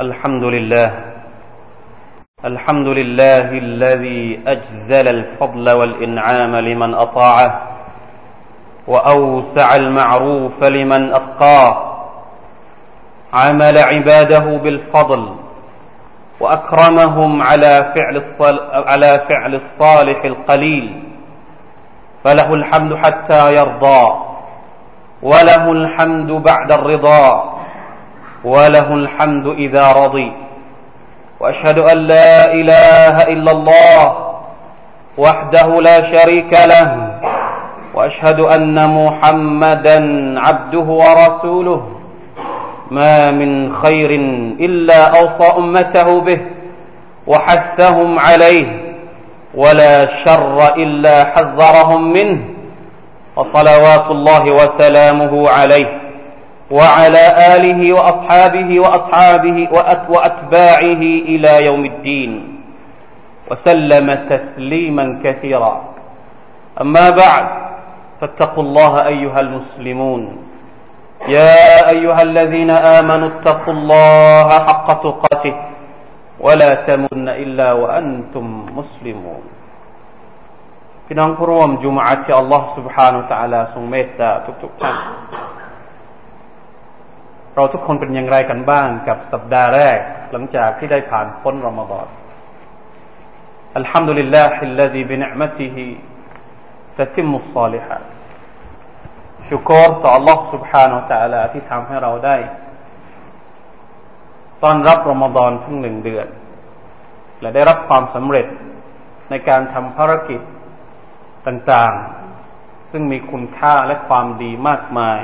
الحمد لله. الحمد لله الذي أجزل الفضل والإنعام لمن أطاعه وأوسع المعروف لمن أتقاه عمل عباده بالفضل وأكرمهم على فعل على فعل الصالح القليل. فله الحمد حتى يرضى وله الحمد بعد الرضا. وله الحمد إذا رضي. وأشهد أن لا إله إلا الله وحده لا شريك له. وأشهد أن محمدا عبده ورسوله. ما من خير إلا أوصى أمته به وحثهم عليه. ولا شر إلا حذرهم منه. وصلوات الله وسلامه عليه. وعلى آله وأصحابه وأصحابه وأتباعه إلى يوم الدين وسلم تسليما كثيرا أما بعد فاتقوا الله أيها المسلمون يا أيها الذين آمنوا اتقوا الله حق تقاته ولا تمن إلا وأنتم مسلمون พี่น้องผู้ร่วมจุมอาที่อัลลอฮ์ سبحانه และ تعالى ทรงเมตตาทุกๆท่าน เราทุกคนเป็นอย่างไรกันบ้างกับสัปดาห์แรก หลังจากที่ได้ผ่านพ้นรอมฎอนอัลฮัมดุลิลลาฮิลลซีบินิอ์มติฮิตะติมุสซาลิฮะชุกรต่อ Allah سبحانه และ تعالى ที่ทำให้เราได้ต้อนรับรอมฎอนทั้งหนึ่งเดือน และได้รับความสำเร็จในการทำภารกิจต่างๆ ซึ่งมีคุณค่าและความดีมากมาย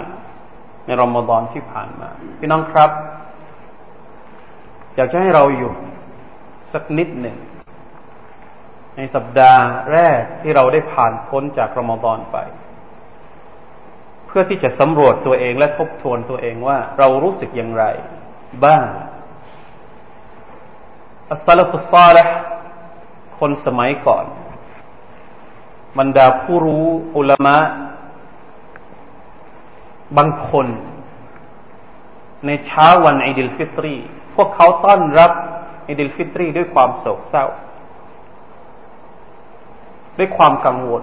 ในรอมฎอนที่ผ่านมา พี่น้องครับ อยากจะให้เราอยู่สักนิดหนึ่ง ในสัปดาห์แรกที่เราได้ผ่านพ้นจากรอมฎอนไป เพื่อที่จะสำรวจตัวเองและทบทวนตัวเองว่าเรารู้สึกอย่างไร บ้างالسلف الصالح คนสมัยก่อน บรรดาผู้รู้อุลามะ บางคน ในเช้าวันอิดิลฟิตรี พวกเขาต้อนรับอิดิลฟิตรีด้วยความโศกเศร้า ด้วยความกังวล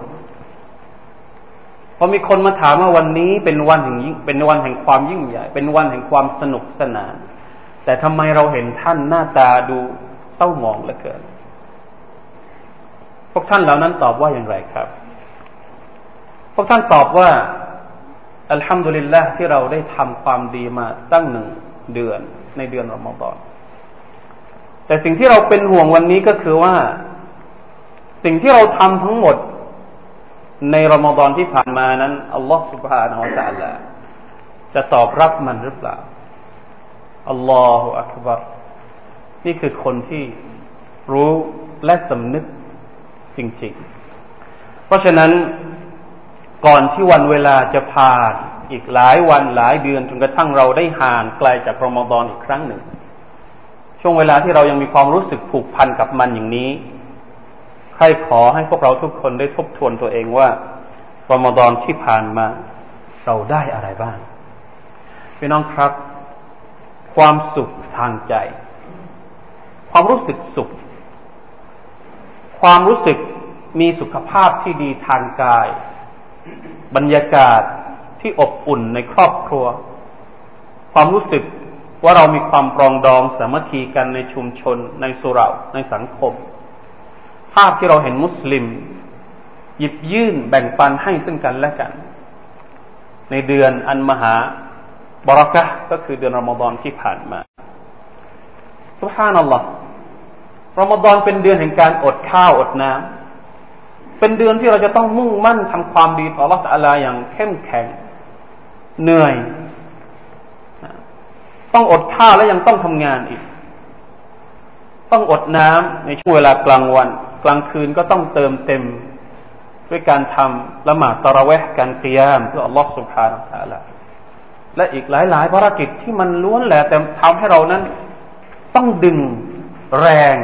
พอมีคนมาถามว่าวันนี้เป็นวันแห่งเป็นวันแห่งความยิ่งใหญ่ เป็นวันแห่งความสนุกสนาน แต่ทำไมเราเห็นท่านหน้าตาดูเศร้าหมองเหลือเกิน พวกท่านเหล่านั้นตอบว่าอย่างไรครับ พวกท่านตอบว่า อัลฮัมดุลิลละที่เราได้ทำความดีมาตั้งหนึ่งเดือนในเดือนรอมฎอนแต่สิ่งที่เราเป็นห่วงวันนี้ก็คือว่า สิ่งที่เราทำทั้งหมดในรอมฎอนที่ผ่านมานั้นอัลลอฮฺสุบฮานาอัลลอฮจะตอบรับมันหรือเปล่าอัลลอฮฺอักบารนี่คือคนที่รู้และสำนึกจริง ๆ เพราะฉะนั้น ก่อนที่วันเวลาจะผ่านอีกหลายวันหลายเดือนจนกระทั่งเราได้ห่างไกลจากรอมฎอนอีกครั้งหนึ่ง ช่วงเวลาที่เรายังมีความรู้สึกผูกพันกับมันอย่างนี้ใครขอให้พวกเราทุกคนได้ทบทวนตัวเองว่ารอมฎอนที่ผ่านมาเราได้อะไรบ้างพี่น้องครับ ความสุขทางใจ ความรู้สึกสุข ความรู้สึกมีสุขภาพที่ดีทางกาย บรรยากาศที่อบอุ่นในครอบครัว ความรู้สึกว่าเรามีความปรองดองสามัคคีกันในชุมชน ในสุราในสังคม ภาพที่เราเห็นมุสลิม หยิบยื่นแบ่งปันให้ซึ่งกันและกัน ในเดือนอันมหาบรักะก็คือเดือนรอมฎอนที่ผ่านมาสุภานัลลอฮ์รอมฎอนเป็นเดือนแห่งการอดข้าวอดน้ำ เป็นเดือนที่เราจะต้องมุ่งมั่นทำความดีต่อรัตอลาอย่างเข้มแข็งเหนื่อย ต้องอดข้าวและยังต้องทำงานอีก ต้องอดน้ำในช่วงเวลากลางวัน กลางคืนก็ต้องเติมเต็มด้วยการทำละหมาดตะระเวะการเตียมเพื่ออัลลอฮฺสุบฮานาอัลลอฮและอีกหลาย ๆ ภารกิจที่มันล้วนแหละแต่ทำให้เรานั้น ต้องดึงแรง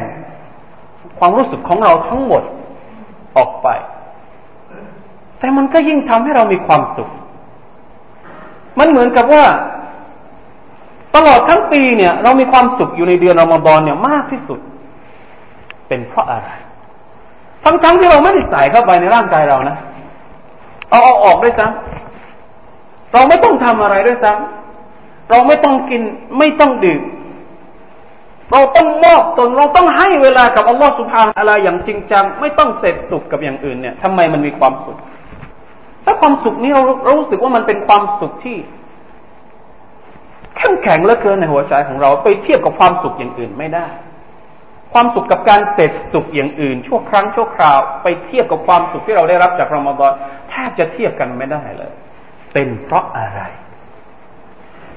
ความรู้สึกของเราทั้งหมด ออกไป แต่มันก็ยิ่งทำให้เรามีความสุข มันเหมือนกับว่า ตลอดทั้งปีเนี่ย เรามีความสุขอยู่ในเดือนอมฎอนเนี่ยมากที่สุด เป็นเพราะอะไร ทั้งๆทที่เราไม่ได้ใส่เข้าไปในร่างกายเรานะ เอาเอาออกด้วยซ้ำเราไม่ต้องทำอะไรด้วยซ้ำเราไม่ต้องกินไม่ต้องดื่ม เราต้องมอบตนเราต้องให้เวลากับอัลลอฮฺสุบฮานอะไรอย่างจริงจังไม่ต้องเสพสุขกับอย่างอื่นเนี่ยทำไมมันมีความสุขถ้าความสุขนี้เราเรารู้สึกว่ามันเป็นความสุขที่เข้มแข็งเหลือเกินในหัวใจของเราไปเทียบกับความสุขอย่างอื่นไม่ได้ ความสุขกับการเสพสุขอย่างอื่น ชั่วครั้งชั่วคราว ไปเทียบกับความสุขที่เราได้รับจากรอมฎอนแทบจะเทียบกันไม่ได้เลย เป็นเพราะอะไร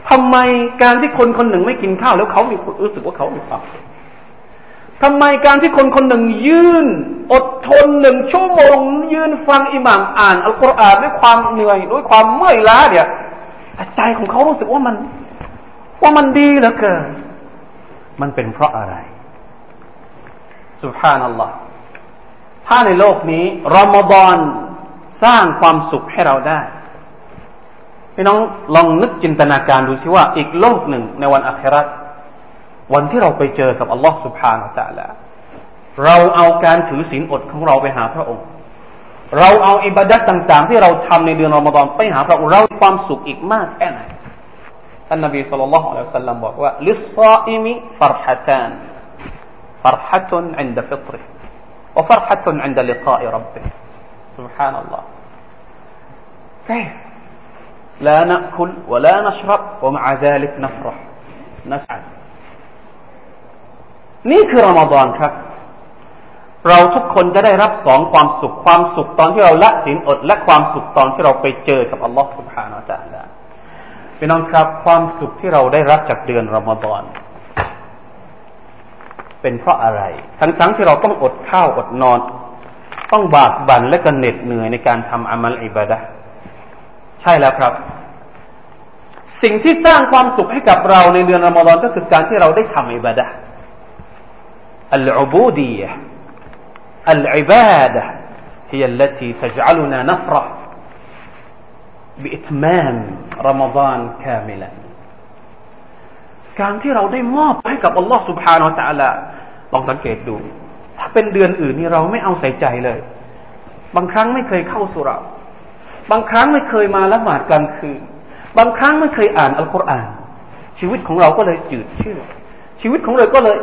ทำไมการที่คนคนหนึ่งไม่กินข้าวแล้วเขามีรู้สึกว่าเขามีความสุขทำไมการที่คนคนหนึ่งยืน อดทนหนึ่งชั่วโมง ยืนฟังอิหม่ามอ่านอัลกุรอานด้วยความเหนื่อยด้วยความเมื่อยล้าเนี่ยใจของเขารู้สึกว่ามันว่ามันดีเหลือเกินมันเป็นเพราะอะไรสุภานัลลอฮ์ถ้าในโลกนี้รอมฎอนสร้างความสุขให้เราได้ พี่น้องลองนึกจินตนาการดูสิว่า อีกโลกหนึ่งในวันอัคราวันที่เราไปเจอกับอัลลอฮ์สุบฮานาตะละเราเอาการถือศีลอดของเราไปหาพระองค์ เราเอาอิบาดัตต่าง ๆ ที่เราทำในเดือนรอมฎอนไปหาพระองค์เราความสุขอีกมากแค่ไหนท่านนบีสุลต่านละฮ์อัลลอฮ์สัลลัมบอกว่าลิซาอิมิฟรฮัตาน فرحة عند فطره وفرحة عند لقاء ربه سبحان الله كيف لا نأكل ولا نشرب ومع ذلك نفرح نسعد นี่คือรอมฎอนครับ เราทุกคนจะได้รับสองความสุข ความสุขตอนที่เราละศีลอด และความสุขตอนที่เราไปเจอกับอัลลอฮฺ سبحانه และ تعالى พี่น้องครับ ความสุขที่เราได้รับจากเดือนรอมฎอนเป็นเพราะอะไร ทั้งๆที่เราต้องอดข้าวอดนอน ต้องบากบั่นและก็เหน็ดเหนื่อยในการทำอามัลอิบาดะ ใช่แล้วครับ สิ่งที่สร้างความสุขให้กับเราในเดือนรอมฎอนก็คือการที่เราได้ทำอิบาดะอัลอุบูดียะอัลอิบาดะ هي التي تجعلنا نفرح بإتمام رمضان كاملا การที่เราได้มอบให้กับอัลลอฮ์ سبحانه และ تعالى ลองสังเกตดู ถ้าเป็นเดือนอื่นนี่เราไม่เอาใส่ใจเลย บางครั้งไม่เคยเข้าสุรา บางครั้งไม่เคยมาละหมาดกลางคืน บางครั้งไม่เคยอ่านอัลกุรอาน ชีวิตของเราก็เลยจืดชื่อ ชีวิตของเราก็เลย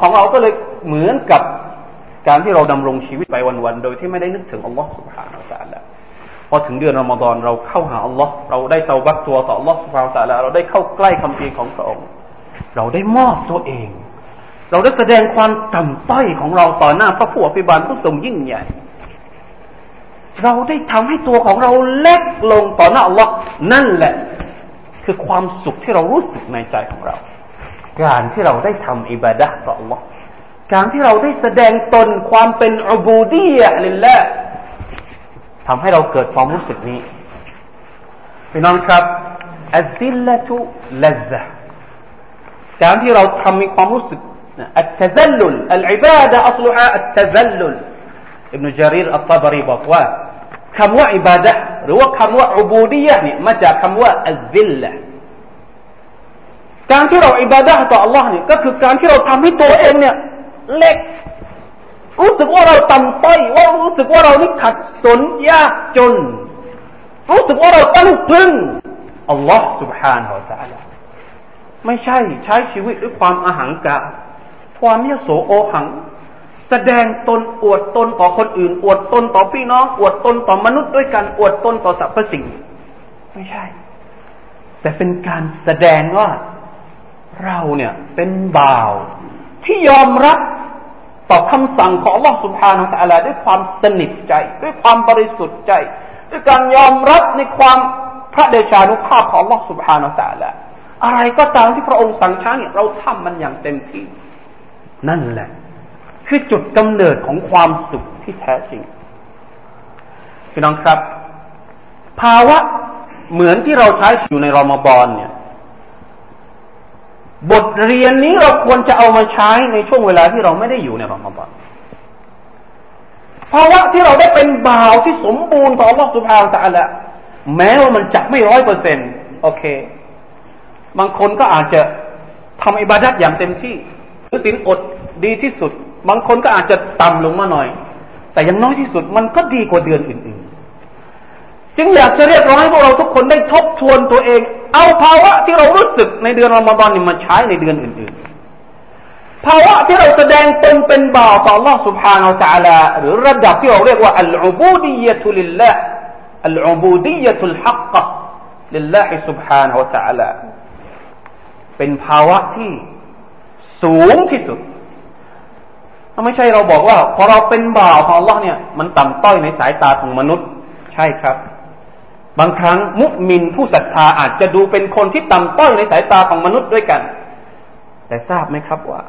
ของเราก็เลยเหมือนกับการที่เราดำรงชีวิตไปวันๆ โดยที่ไม่ได้นึกถึงอัลลอฮ์สุบฮานาอัลลอฮ์พอถึงเดือนรอมฎอนเราเข้าหาอัลลอฮ์เราได้เตาบักตัวต่ออัลลอฮ์สุบฮานาอัลลอฮ์เราได้เข้าใกล้คำพีของพระองค์ เราได้มอบตัวเอง เราได้แสดงความต่ำต้อยของเราต่อหน้าพระผู้อภิบาลผู้ทรงยิ่งใหญ่ เราได้ทำให้ตัวของเราเล็กลงต่อหน้าอัลลอฮ์นั่นแหละ คือความสุขที่เรารู้สึกในใจของเรา การที่เราได้ทำอิบาดะต่ออัลลอฮ์การที่เราได้แสดงตนความเป็นอุบูดียะลิลละทำให้เราเกิดความรู้สึกนี้พี่น้องครับอัลซิลละตุลัซะการที่เราทำมีความรู้สึกอัตตะซัลลุลอัลอิบาดะอัลลุฮะอัตตะซัลลุลอิบนุจารีรอัตตบรีบอกว่า คำว่าอิบาดะหรือว่าคำว่าอุบูดียะเนี่ยมาจากคำว่าอัลซิลละการที่เราอิบาดะต่อ Allah เนี่ยก็คือการที่เราทำให้ตัวเองเนี่ยเล็ก รู้สึกว่าเราต่ำต้อยว่ารู้สึกว่าเรานี่ขัดสนยากจน รู้สึกว่าเราต้องพึ่ง Allah سبحانه และ تعالى ไม่ใช่ใช้ชีวิตด้วยความอาหังกาความยโสโอหัง แสดงตนอวดตนต่อคนอื่น อวดตนต่อพี่น้อง อวดตนต่อมนุษย์ด้วยกัน อวดตนต่อสรรพสิ่ง ไม่ใช่ แต่เป็นการแสดงว่าเราเนี่ยเป็นบ่าว ที่ยอมรับต่อคำสั่งของ Allah سبحانه และ تعالى ด้วยความสนิทใจ ด้วยความบริสุทธิ์ใจ ด้วยการยอมรับในความพระเดชานุภาพของ Allah سبحانه และ تعالى อะไรก็ตามที่พระองค์สั่งช้าเนี่ยเราทำมันอย่างเต็มที่ นั่นแหละ คือจุดกำเนิดของความสุขที่แท้จริงพี่น้องครับ ภาวะเหมือนที่เราใช้อยู่ในรอมฎอนเนี่ย บทเรียนนี้เราควรจะเอามาใช้ในช่วงเวลาที่เราไม่ได้อยู่ในรอมฎอนภาวะที่เราได้เป็นบ่าวที่สมบูรณ์ต่อ Allah สุภาพตะละแม้ว่ามันจะไม่ร้อยเปอร์เซ็นต์โอเค บางคนก็อาจจะทำอิบาดัดอย่างเต็มที่หรือศีลอดดีที่สุด บางคนก็อาจจะต่ำลงมาหน่อย แต่ยังน้อยที่สุดมันก็ดีกว่าเดือนอื่นๆ จึงอยากจะเรียกร้องให้พวกเราทุกคนได้ทบทวนตัวเอง เอาภาวะที่เรารู้สึกในเดือนรอมฎอนนี่มาใช้ในเดือนอื่นๆ ภาวะที่เราแสดงตนเป็นบ่าวต่อ Allah سبحانه และ تعالى หรือระดับที่เราเรียกว่าอัลอุบูดียะตุลิลลาห์อัลอุบูดียะตุลฮักกะลิลลาฮิ سبحانه และ تعالى เป็นภาวะที่สูงที่สุด ถ้าไม่ใช่เราบอกว่า พอเราเป็นบ่าวของอัลลอเนี่ย มันต่ำต้อยในสายตาของมนุษย์ ใช่ครับ บางครั้งมุสลิมผู้ศรัทธาอาจจะดูเป็นคนที่ต่ำต้อยในสายตาของมนุษย์ด้วยกัน แต่ทราบไหมครับว่า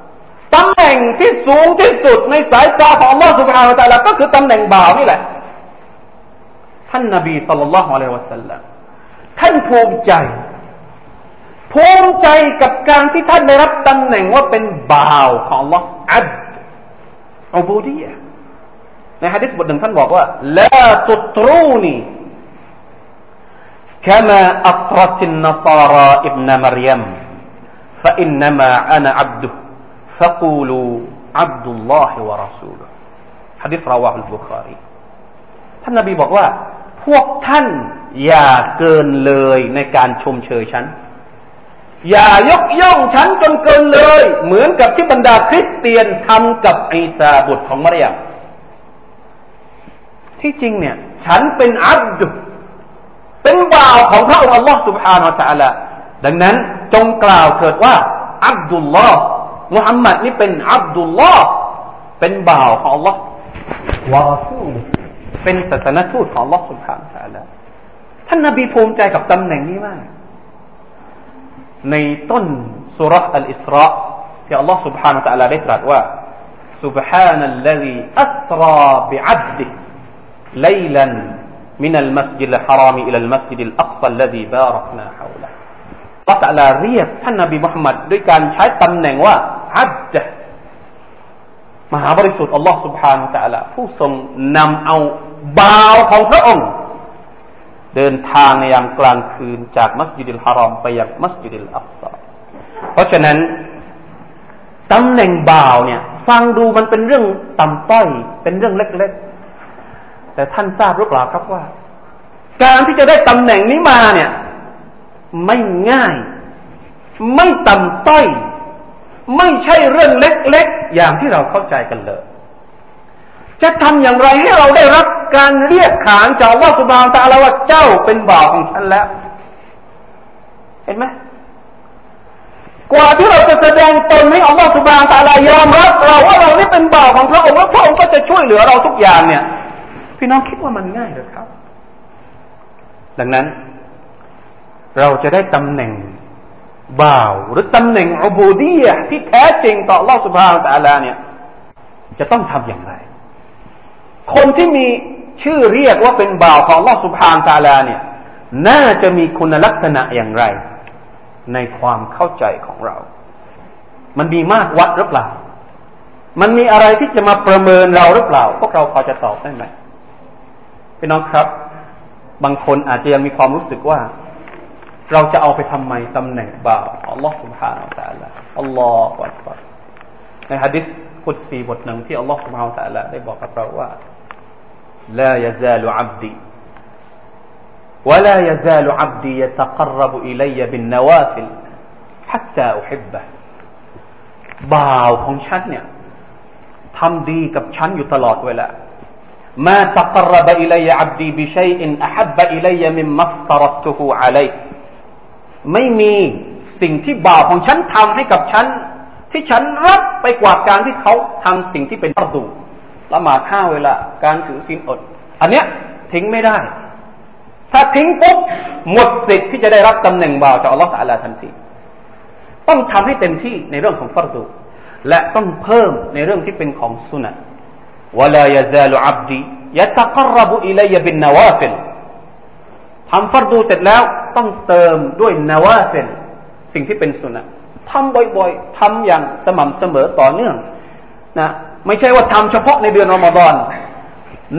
ตำแหน่งที่สูงที่สุดในสายตาของอัลลอฮ์สุบฮาวะตาลาก็คือตำแหน่งบ่าวนี่แหละ ท่านนบีสุลต่านละฮ์อะลัยวะสัลลัมท่านภูมิใจภูมิใจกับการที่ท่านได้รับตำแหน่งว่าเป็นบ่าวของอัลลอฮ์อับ ดียะในฮะดิษบทหนึ่งท่านบอกว่าลาตุตรูนี كما أطرت النصارى ابن مريم فإنما أنا عبده فقولوا عبد الله ورسوله حديث رواه البخاري ท่านนบีบอกว่า พวกท่านอย่าเกินเลยในการชมเชยฉัน อย่ายกย่องฉันจนเกินเลย เหมือนกับที่บรรดาคริสเตียนทำกับอีสาบุตรของมารยาที่จริงเนี่ย ฉันเป็นอับดุเป็นบ่าวของพระองค์อัลลอฮ์ سبحانه และ تعالى ดังนั้นจงกล่าวเถิดว่า อับดุลลอฮ์มุฮัมมัดนี่เป็นอับดุลลอฮ์เป็นบ่าวของอัลลอฮ์วารสูลเป็นศาสนทูตของอัลลอฮ์ سبحانه และ تعالى ท่านนบีภูมิใจกับตำแหน่งนี้มาก ในต้นสุรษอัลอิสราที่อัลลอฮ์ سبحانه และ تعالى ได้ตรัสว่า سبحان الذي أسرى بعبده ليلا من المسجد الحرام إلى المسجد الأقصى الذي باركنا حوله อัลลอฮ์ตะลาเรียกท่านนบีมุฮัมมัดด้วยการใช้ตำแหน่งว่าอับดะมหาบริสุทธิ์อัลลอฮ์ سبحانه และ تعالى ผู้ทรงนำเอาบ่าวของพระองค์ เดินทางในยามกลางคืนจากมัสยิดิลฮารอมไปยังมัสยิดิลอักซาเพราะฉะนั้นตำแหน่งบ่าวเนี่ย ฟังดูมันเป็นเรื่องต่ำต้อย เป็นเรื่องเล็กๆ แต่ท่านทราบหรือเปล่าครับว่า การที่จะได้ตำแหน่งนี้มาเนี่ย ไม่ง่าย ไม่ต่ำต้อย ไม่ใช่เรื่องเล็กๆ อย่างที่เราเข้าใจกันเลย จะทำอย่างไรให้เราได้รับ การเรียกขานจากว่าสุบานตาลาว่าเจ้าเป็นบ่าวของฉันแล้ว เห็นไหมกว่าที่เราจะแสดงตนให้อัลลอฮฺสุบานตาลายอมรับเราว่าเรานี่เป็นบ่าวของพระองค์แล้วพระองค์ก็จะช่วยเหลือเราทุกอย่างเนี่ย พี่น้องคิดว่ามันง่ายหรือครับ ดังนั้น เราจะได้ตำแหน่งบ่าวหรือตำแหน่งอบูดียที่แท้จริงต่ออัลลอฮฺสุบานตาลาเนี่ย จะต้องทำอย่างไร คนที่มีชื่อเรียกว่าเป็นบ่าวของลอสุภานตาลาเนี่ย น่าจะมีคุณลักษณะอย่างไร ในความเข้าใจของเรา มันมีมากวัดหรือเปล่า มันมีอะไรที่จะมาประเมินเราหรือเปล่า พวกเราพอจะตอบได้ไหมพี่น้องครับ บางคนอาจจะยังมีความรู้สึกว่า เราจะเอาไปทำไมตำแหน่งบ่าวอัลลอฮฺสุบฮานาอัลลอฮฺอัลลอฮฺในฮะดิษพุทธีบทหนึ่งที่อัลลอฮฺสุบฮานาอัลลอฮฺได้บอกกับเราว่า لا يزال عبدي ولا يزال عبدي يتقرب إلي بالنوافل حتى أحبه บ่าวของฉันเนี่ยทำดีกับฉันอยู่ตลอดเวลา ما تقرب إلي عبدي بشيء أحب إلي مما افترضته عليه ไม่มีสิ่งที่บ่าวของฉันทำให้กับฉัน ที่ฉันรักไปกว่าการที่เขาทำสิ่งที่เป็นประดู ละหมาดห้าเวลา การถือศีลอด อันเนี้ยทิ้งไม่ได้ ถ้าทิ้งปุ๊บหมดสิทธิ์ที่จะได้รับตำแหน่งบ่าวจากอัลลอฮฺ تعالى ทันทีต้องทำให้เต็มที่ในเรื่องของฟัรดูและต้องเพิ่มในเรื่องที่เป็นของสุนัตولا يزال عبدي يتقرب إلي بالنوافل ทำฟัรดูเสร็จแล้วต้องเติมด้วย نوافل สิ่งที่เป็นสุนัตทำบ่อยๆทำอย่างสม่ำเสมอต่อเนื่องนะ ไม่ใช่ว่าทำเฉพาะในเดือนรอมฎอน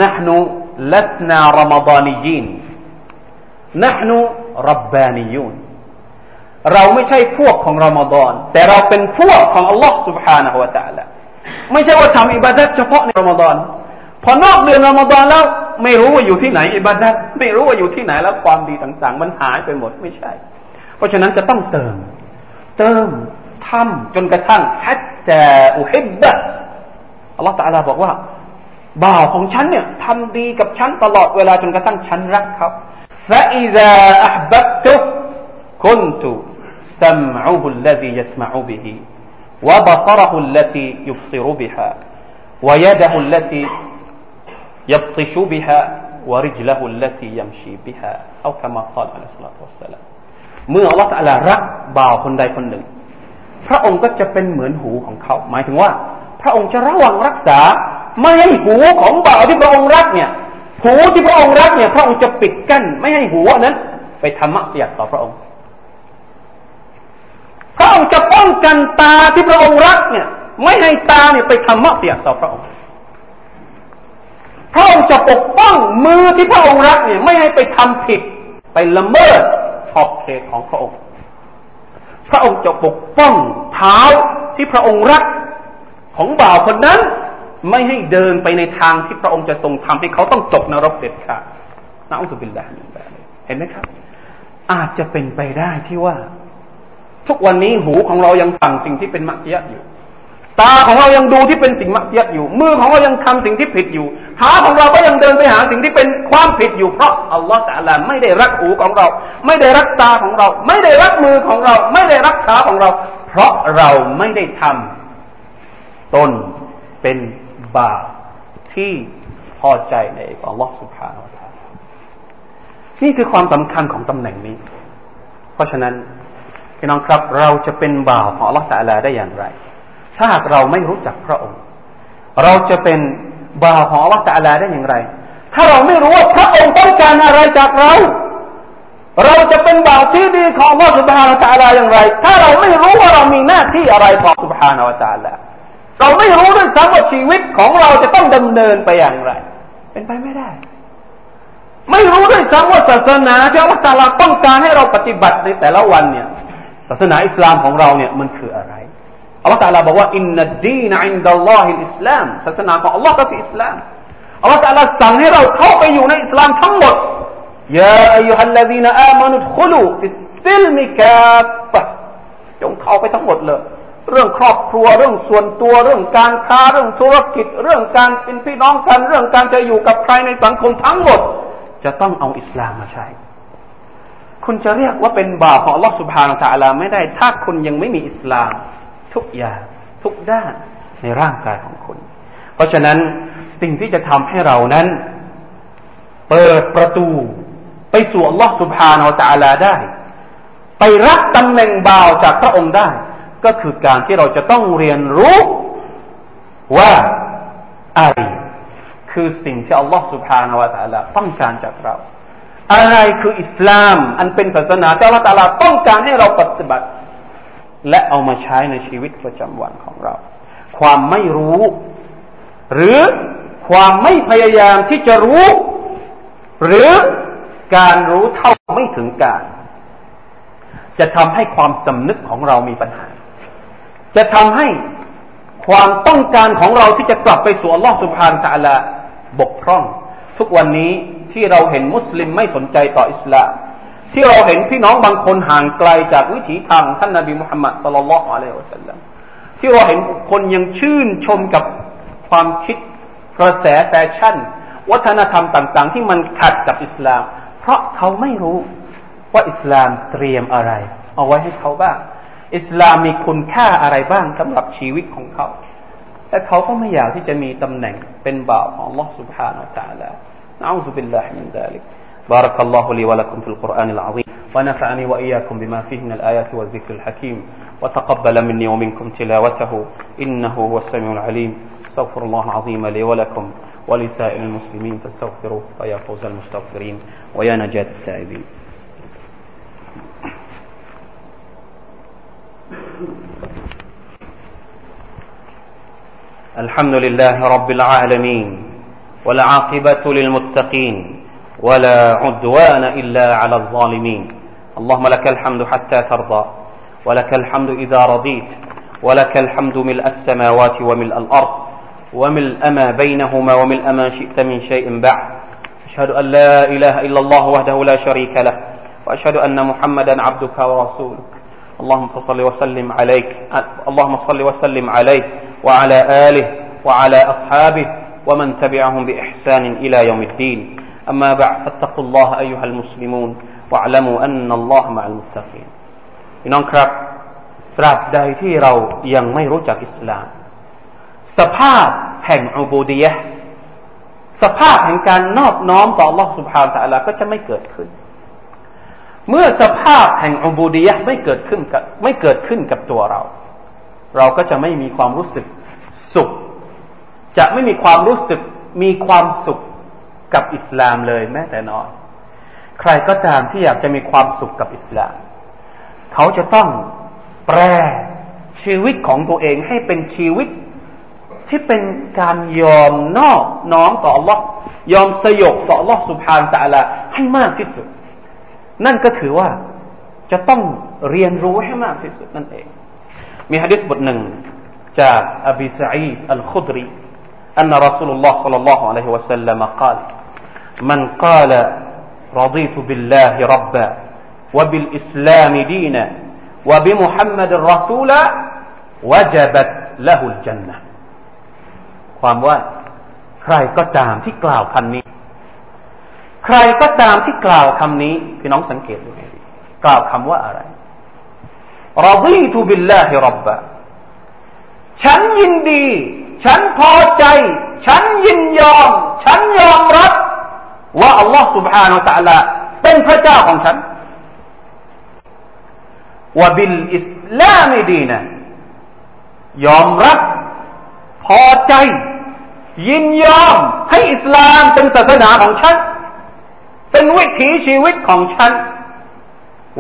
نحن لسنا رمضانيين نحن ربانيون เราไม่ใช่พวกของรอมฎอนแต่เราเป็นพวกของอัลลอฮ์ سبحانه และ تعالى ไม่ใช่ว่าทำอิบาดัตเฉพาะในรอมฎอนพอนอกเดือนรอมฎอนแล้ว ไม่รู้ว่าอยู่ที่ไหนอิบาดัตไม่รู้ว่าอยู่ที่ไหนแล้วความดีต่าง ๆ มันหายไปหมดไม่ใช่ เพราะฉะนั้นจะต้องเติม เติมทำจนกระทั่งฮัตตาอุฮิบะ อัลลอฮฺตาลาบอกว่า บ่าวของฉันเนี่ยทำดีกับฉันตลอดเวลาจนกระทั่งฉันรักเขาฟาอิซาอับบัตุคุนตุซัมอูบุลลซียัสมาอูบิฮิวะบาซรหุลลซียุบซิรุบิฮะวยดหุลลซียับติชูบิฮะวริจละหุลลซียัมชีบิฮะเอาคำกล่าวอัลลอฮฺสัลลัสลลัมเมื่ออัลลอฮฺตาลารักบ่าวคนใดคนหนึ่ง พระองค์ก็จะเป็นเหมือนหูของเขา หมายถึงว่า ระองค์จะระวังรักษา ไม่ให้หูของบ่าวที่พระองค์รักเนี่ย หูที่พระองค์รักเนี่ย พระองค์จะปิดกั้น ไม่ให้หูนั้น ไปทำมักเสียต่อพระองค์ พระองค์จะป้องกันตาที่พระองค์รักเนี่ย ไม่ให้ตาเนี่ยไปทำมักเสียต่อพระองค์พระองค์จะปกป้องมือที่พระองค์รักเนี่ย ไม่ให้ไปทำผิด ไปละเมิดขอบเขตของพระองค์ พระองค์จะปกป้องเท้าที่พระองค์รัก ของบ่าวคนนั้น ไม่ให้เดินไปในทางที่พระองค์จะทรงทำให้เขาต้องตกนรกเด็ดขาดนะอุบิลลาฮิเห็นไหมครับ อาจจะเป็นไปได้ที่ว่า ทุกวันนี้หูของเรายังฟังสิ่งที่เป็นมักเสียอยู่ ตาของเรายังดูที่เป็นสิ่งมักเสียอยู่ มือของเรายังทำสิ่งที่ผิดอยู่ขาของเราก็ยังเดินไปหาสิ่งที่เป็นความผิดอยู่ เพราะอัลลอฮฺแต่ละไม่ได้รักหูของเรา ไม่ได้รักตาของเรา ไม่ได้รักมือของเรา ไม่ได้รักขาของเรา เพราะเราไม่ได้ทำ ตนเป็นบาปที่พอใจในอัลลอฮฺสุบฮานาอัลลอฮฺนี่คือความสำคัญของตำแหน่งนี้ เพราะฉะนั้นพี่น้องครับเราจะเป็นบ่าวของอัลลอฮฺตะลาได้อย่างไร ถ้าหากเราไม่รู้จักพระองค์ เราจะเป็นบ่าวของอัลลอฮฺตะลาได้อย่างไร ถ้าเราไม่รู้ว่าพระองค์ต้องการอะไรจากเรา เราจะเป็นบ่าวที่ดีของอัลลอฮฺสุบฮานาตะลาอย่างไร ถ้าเราไม่รู้ว่าเรามีหน้าที่อะไรต่อสุบฮานาตะลา เราไม่รู้ด้วยซ้ำว่าชีวิตของเราจะต้องดำเนินไปอย่างไร เป็นไปไม่ได้ ไม่รู้ด้วยซ้ำว่าศาสนาที่อัลลอฮฺ تعالى ต้องการให้เราปฏิบัติในแต่ละวันเนี่ยศาสนาอิสลามของเราเนี่ยมันคืออะไรอัลลอฮฺ تعالى บอกว่า إن الدين عند الله الإسلام ศาสนาของอัลลอฮ์ก็คืออิสลามอัลลอฮฺ تعالى สั่งให้เราเข้าไปอยู่ในอิสลามทั้งหมดيا أيها الذين آمنوا ادخلوا في السلم كافة จงเข้าไปทั้งหมดเลย เรื่องครอบครัวเรื่องส่วนตัวเรื่องการค้าเรื่องธุรกิจ เรื่องการเป็นพี่น้องกันเรื่องการจะอยู่กับใครในสังคมทั้งหมด จะต้องเอาอิสลามมาใช้ คุณจะเรียกว่าเป็นบาปของอัลลอฮฺสุบฮานาตะลาไม่ได้ ถ้าคุณยังไม่มีอิสลาม ทุกอย่างทุกด้านในร่างกายของคุณ เพราะฉะนั้นสิ่งที่จะทำให้เรานั้น เปิดประตูไปสู่อัลลอฮฺสุบฮานาตะลาได้ ไปรับตำแหน่งบ่าวจากพระองค์ได้ ก็คือการที่เราจะต้องเรียนรู้ว่าอะไรคือสิ่งที่อัลลอฮฺสุบฮานาวะตะลาต้องการจากเรา อะไรคืออิสลาม อันเป็นศาสนาที่อัลลอฮฺตาลาต้องการให้เราปฏิบัติ และเอามาใช้ในชีวิตประจำวันของเรา ความไม่รู้ หรือความไม่พยายามที่จะรู้ หรือการรู้เท่าไม่ถึงการ จะทำให้ความสำนึกของเรามีปัญหา จะทำให้ความต้องการของเราที่จะกลับไปสู่อัลลอฮฺสุบฮานตะลาบกพร่อง ทุกวันนี้ที่เราเห็นมุสลิมไม่สนใจต่ออิสลามที่เราเห็นพี่น้องบางคนห่างไกลจากวิถีทางท่านนบีมุฮัมมัดสุลลัลลอฮุอะลัยฮิวสัลลัมที่เราเห็นคนยังชื่นชมกับความคิดกระแสแฟชั่น วัฒนธรรมต่างๆ ที่มันขัดกับอิสลาม เพราะเขาไม่รู้ว่าอิสลามเตรียมอะไร เอาไว้ให้เขาบ้าง อิสลามมีคุณค่าอะไรบ้างสำหรับชีวิตของเขา แต่เขาก็ไม่อยากที่จะมีตำแหน่งเป็นบ่าวของ Allah سبحانه และ تعالى نعوذ بالله من ذلك بارك الله لي ولكم في القرآن العظيم ونفعني وإياكم بما فيه من الآيات والذكر الحكيم وتقبل مني ومنكم تلاوته إنه هو السميع العليم استغفر الله العظيم لي ولكم ولسائر المسلمين فاستغفروه فيا فوز المستغفرين ويا نجاة التائبين الحمد لله رب العالمين والعاقبة للمتقين ولا عدوان إلا على الظالمين. اللهم لك الحمد حتى ترضى ولك الحمد إذا رضيت ولك الحمد ملء السماوات وملء الأرض وملء ما بينهما وملء ما شئت من شيء بعد. أشهد أن لا إله إلا الله وحده لا شريك له وأشهد أن محمدا عبدك ورسولك. اللهم صل وسلم عليك اللهم صل وسلم عليه وعلى آله وعلى أصحابه ومن تبعهم بإحسان إلى يوم الدين أما بعد فاتقوا الله أيها المسلمون واعلموا أن الله مع المتقين พี่น้องครับตราบใดที่เรายังไม่รู้จักอิสลาม สภาพแห่งอุบูดียะสภาพแห่งการนอบน้อมต่อ Allah سبحانه และ تعالى ก็จะไม่เกิดขึ้น เมื่อสภาพแห่งอุบูดียะไม่เกิดขึ้นกับไม่เกิดขึ้นกับตัวเรา เราก็จะไม่มีความรู้สึกสุข จะไม่มีความรู้สึกมีความสุขกับอิสลามเลยแม้แต่น้อยใครก็ตามที่อยากจะมีความสุขกับอิสลาม เขาจะต้องแปลชีวิตของตัวเองให้เป็นชีวิตที่เป็นการยอมนอกน้อมต่อ Allah ยอมสยบต่อ Allah สุบฮานตะละให้มากที่สุด นั่นก็ถือว่าจะต้องเรียนรู้ให้มากที่สุดนั่นเอง มีฮะดิษบทหนึ่งจากอบีสัยอัลคุดรี أن رسول الله صلى الله عليه وسلم قال من قال رضيت بالله ربا وبالإسلام دينا وبمحمد رسولا وجبت له الجنة ความว่าใครก็ตามที่กล่าวคำนี้ ใครก็ตามที่กล่าวคำนี้พี่น้องสังเกตดูให้ดีกล่าวคำว่าอะไร รดีตุบิลลาฮิรับบะฉันยินดี ฉันพอใจ ฉันยินยอม ฉันยอมรับว่าอัลลอฮ์ سبحانه และ تعالى เป็นพระเจ้าของฉันว่าบิลอิสลามดีนะยอมรับพอใจ ยินยอมให้อิสลามเป็นศาสนาของฉัน เป็นวิถีชีวิตของฉัน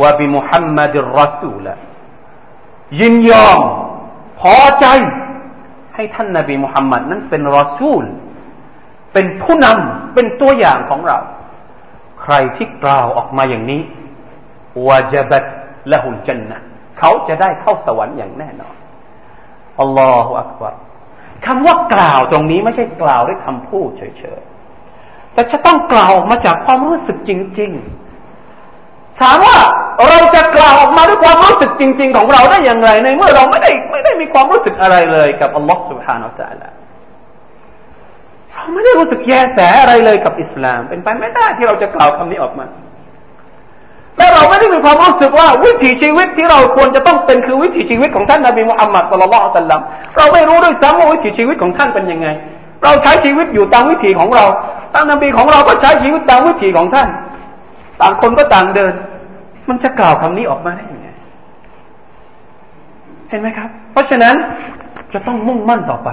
ว่าบิมุฮัมมัดรอสูล ยินยอม พอใจ ให้ท่านนบีมุฮัมมัดนั้นเป็นรอซูล เป็นผู้นำเป็นตัวอย่างของเรา ใครที่กล่าวออกมาอย่างนี้วาจบัตละหุลจันนะเขาจะได้เข้าสวรรค์อย่างแน่นอนอัลลอฮฺอักบารคำว่ากล่าวตรงนี้ไม่ใช่กล่าวด้วยคำพูดเฉยๆแต่จะต้องกล่าวออกมาจากความรู้สึกจริง ๆ ถามว่าเราจะกล่าวออกมาด้วยความรู้สึกจริง ๆ ของเราได้อย่างไร ในเมื่อเราไม่ได้ไม่ได้มีความรู้สึกอะไรเลยกับอัลลอฮฺ سبحانه และ تعالى เราไม่ได้รู้สึกแยแสอะไรเลยกับอิสลาม เป็นไปไม่ได้ที่เราจะกล่าวคำนี้ออกมาและเราไม่ได้มีความรู้สึกว่าวิถีชีวิตที่เราควรจะต้องเป็นคือวิถีชีวิตของท่านนบีมุฮัมมัดสุลลัลสัลลัมเราไม่รู้ด้วยซ้ำว่าวิถีชีวิตของท่านเป็นยังไง เราใช้ชีวิตอยู่ตามวิถีของเราท่านนบีของเราก็ใช้ชีวิตตามวิถีของท่าน ต่างคนก็ต่างเดิน มันจะกล่าวคำนี้ออกมาได้ยังไงเห็นไหมครับ เพราะฉะนั้นจะต้องมุ่งมั่นต่อไป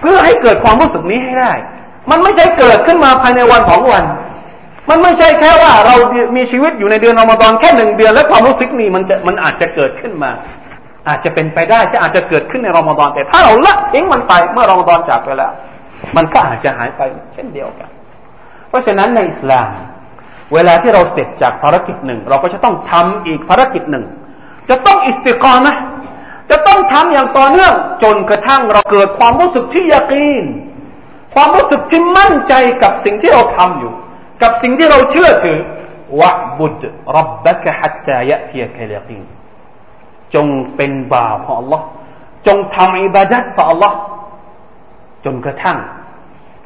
เพื่อให้เกิดความรู้สึกนี้ให้ได้ มันไม่ใช่เกิดขึ้นมาภายในวันสองวัน มันไม่ใช่แค่ว่าเรามีชีวิตอยู่ในเดือนอมฎอนแค่หนึ่งเดือน แล้วความรู้สึกนี้มันจะมันอาจจะเกิดขึ้นมา อาจจะเป็นไปได้ที่อาจจะเกิดขึ้นในรอมฎอนแต่ถ้าเราละทิ้งมันไปเมื่อรอมฎอนจากไปแล้ว มันก็อาจจะหายไปเช่นเดียวกัน เพราะฉะนั้นในอิสลาม เวลาที่เราเสร็จจากภารกิจหนึ่ง เราก็จะต้องทำอีกภารกิจหนึ่ง จะต้องอิสติกรนะจะต้องทำอย่างต่อเนื่องจนกระทั่งเราเกิดความรู้สึกที่ยากีน ความรู้สึกที่มั่นใจกับสิ่งที่เราทำอยู่ กับสิ่งที่เราเชื่อถือวะบุดรับบะกะฮัตตายะทียะคลกีนจงเป็นบ่าวของ Allah จงทำอิบาดัตต่อ Allah จนกระทั่ง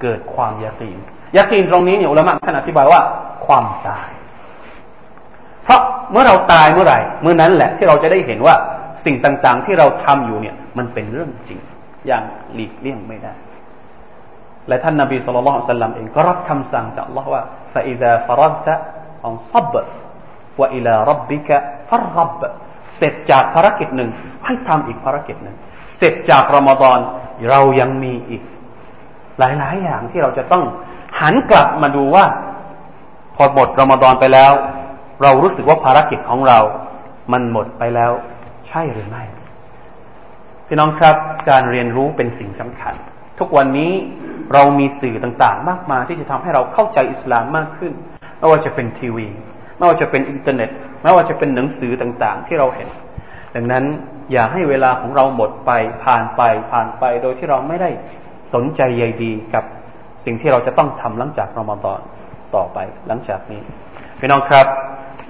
เกิดความยากีน ยักีนตรงนี้เนี่ยอุลามะท่านอธิบายว่าความตาย เพราะเมื่อเราตายเมื่อไหร่เมื่อนั้นแหละที่เราจะได้เห็นว่าสิ่งต่างๆ ที่เราทำอยู่เนี่ย มันเป็นเรื่องจริงอย่างหลีกเลี่ยงไม่ได้ และท่านนาบีสุลต่านสัลลัมเองก็รับคำสั่งจากลลอฮ์ว่าฟาอิซาฟารัตะอัลซับวะอิลารับบิกะฟารับเสร็จจากภารกิจหนึ่ง ให้ทำอีกภารกิจหนึ่ง เสร็จจากรอมฎอนเรายังมีอีก หลายๆ อย่างที่เราจะต้อง หันกลับมาดูว่า พอหมดรอมฎอนไปแล้ว เรารู้สึกว่าภารกิจของเรา มันหมดไปแล้ว ใช่หรือไม่ พี่น้องครับ การเรียนรู้เป็นสิ่งสำคัญ ทุกวันนี้เรามีสื่อต่างๆ มากมายที่จะทำให้เราเข้าใจอิสลามมากขึ้นไม่ว่าจะเป็นทีวีไม่ว่าจะเป็นอินเทอร์เน็ตไม่ว่าจะเป็นหนังสือต่างๆ ที่เราเห็น ดังนั้นอย่าให้เวลาของเราหมดไปผ่านไปผ่านไปโดยที่เราไม่ได้สนใจใยดีกับ สิ่งที่เราจะต้องทำหลังจากรอมฎอนต่อไปหลังจากนี้พี่น้องครับ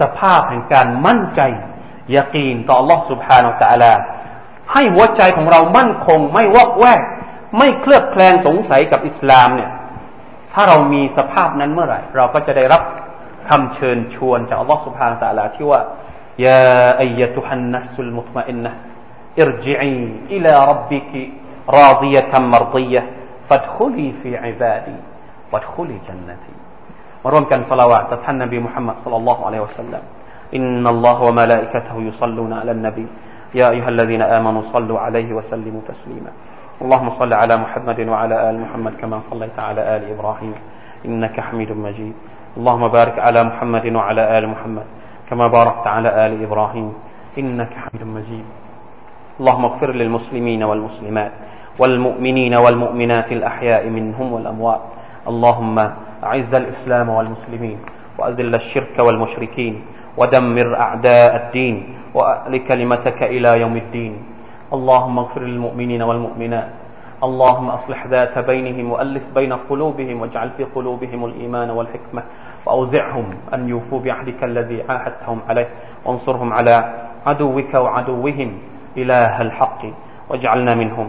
สภาพแห่งการมั่นใจยากีนต่อ Allah سبحانه และ تعالى ให้หัวใจของเรามั่นคง ไม่วอกแวก ไม่เคลือบแคลงสงสัยกับอิสลามเนี่ย ถ้าเรามีสภาพนั้นเมื่อไหร่ เราก็จะได้รับคำเชิญชวนจาก Allah سبحانه และ تعالى ที่ว่ายาอัยตุฮันนัสุลมุตมะอินนะ ارجعي إلى ربك راضية مرضية فادخلي في عبادي وادخلي جنتي มาร่วมกันสละวะ فادخلي في عبادي وادخلي جنتي. وروم كان صلوات تسحى النبي محمد صلى الله عليه وسلم. إن الله وملائكته يصلون على النبي. يا أيها الذين آمنوا صلوا عليه وسلموا تسليما. اللهم صل على محمد وعلى آل محمد كما صليت على آل إبراهيم. إنك حميد مجيد. اللهم بارك على محمد وعلى آل محمد كما باركت على آل إبراهيم. إنك حميد مجيد. اللهم اغفر للمسلمين والمسلمات. والمؤمنين والمؤمنات الأحياء منهم والأموات. اللهم أعز الإسلام والمسلمين وأذل الشرك والمشركين ودمر أعداء الدين وأعل كلمتك إلى يوم الدين. اللهم اغفر للمؤمنين والمؤمنات. اللهم أصلح ذات بينهم وألف بين قلوبهم واجعل في قلوبهم الإيمان والحكمة وأوزعهم أن يوفوا بعهدك الذي عاهدتهم عليه. وانصرهم على عدوك وعدوهم إله الحق واجعلنا منهم.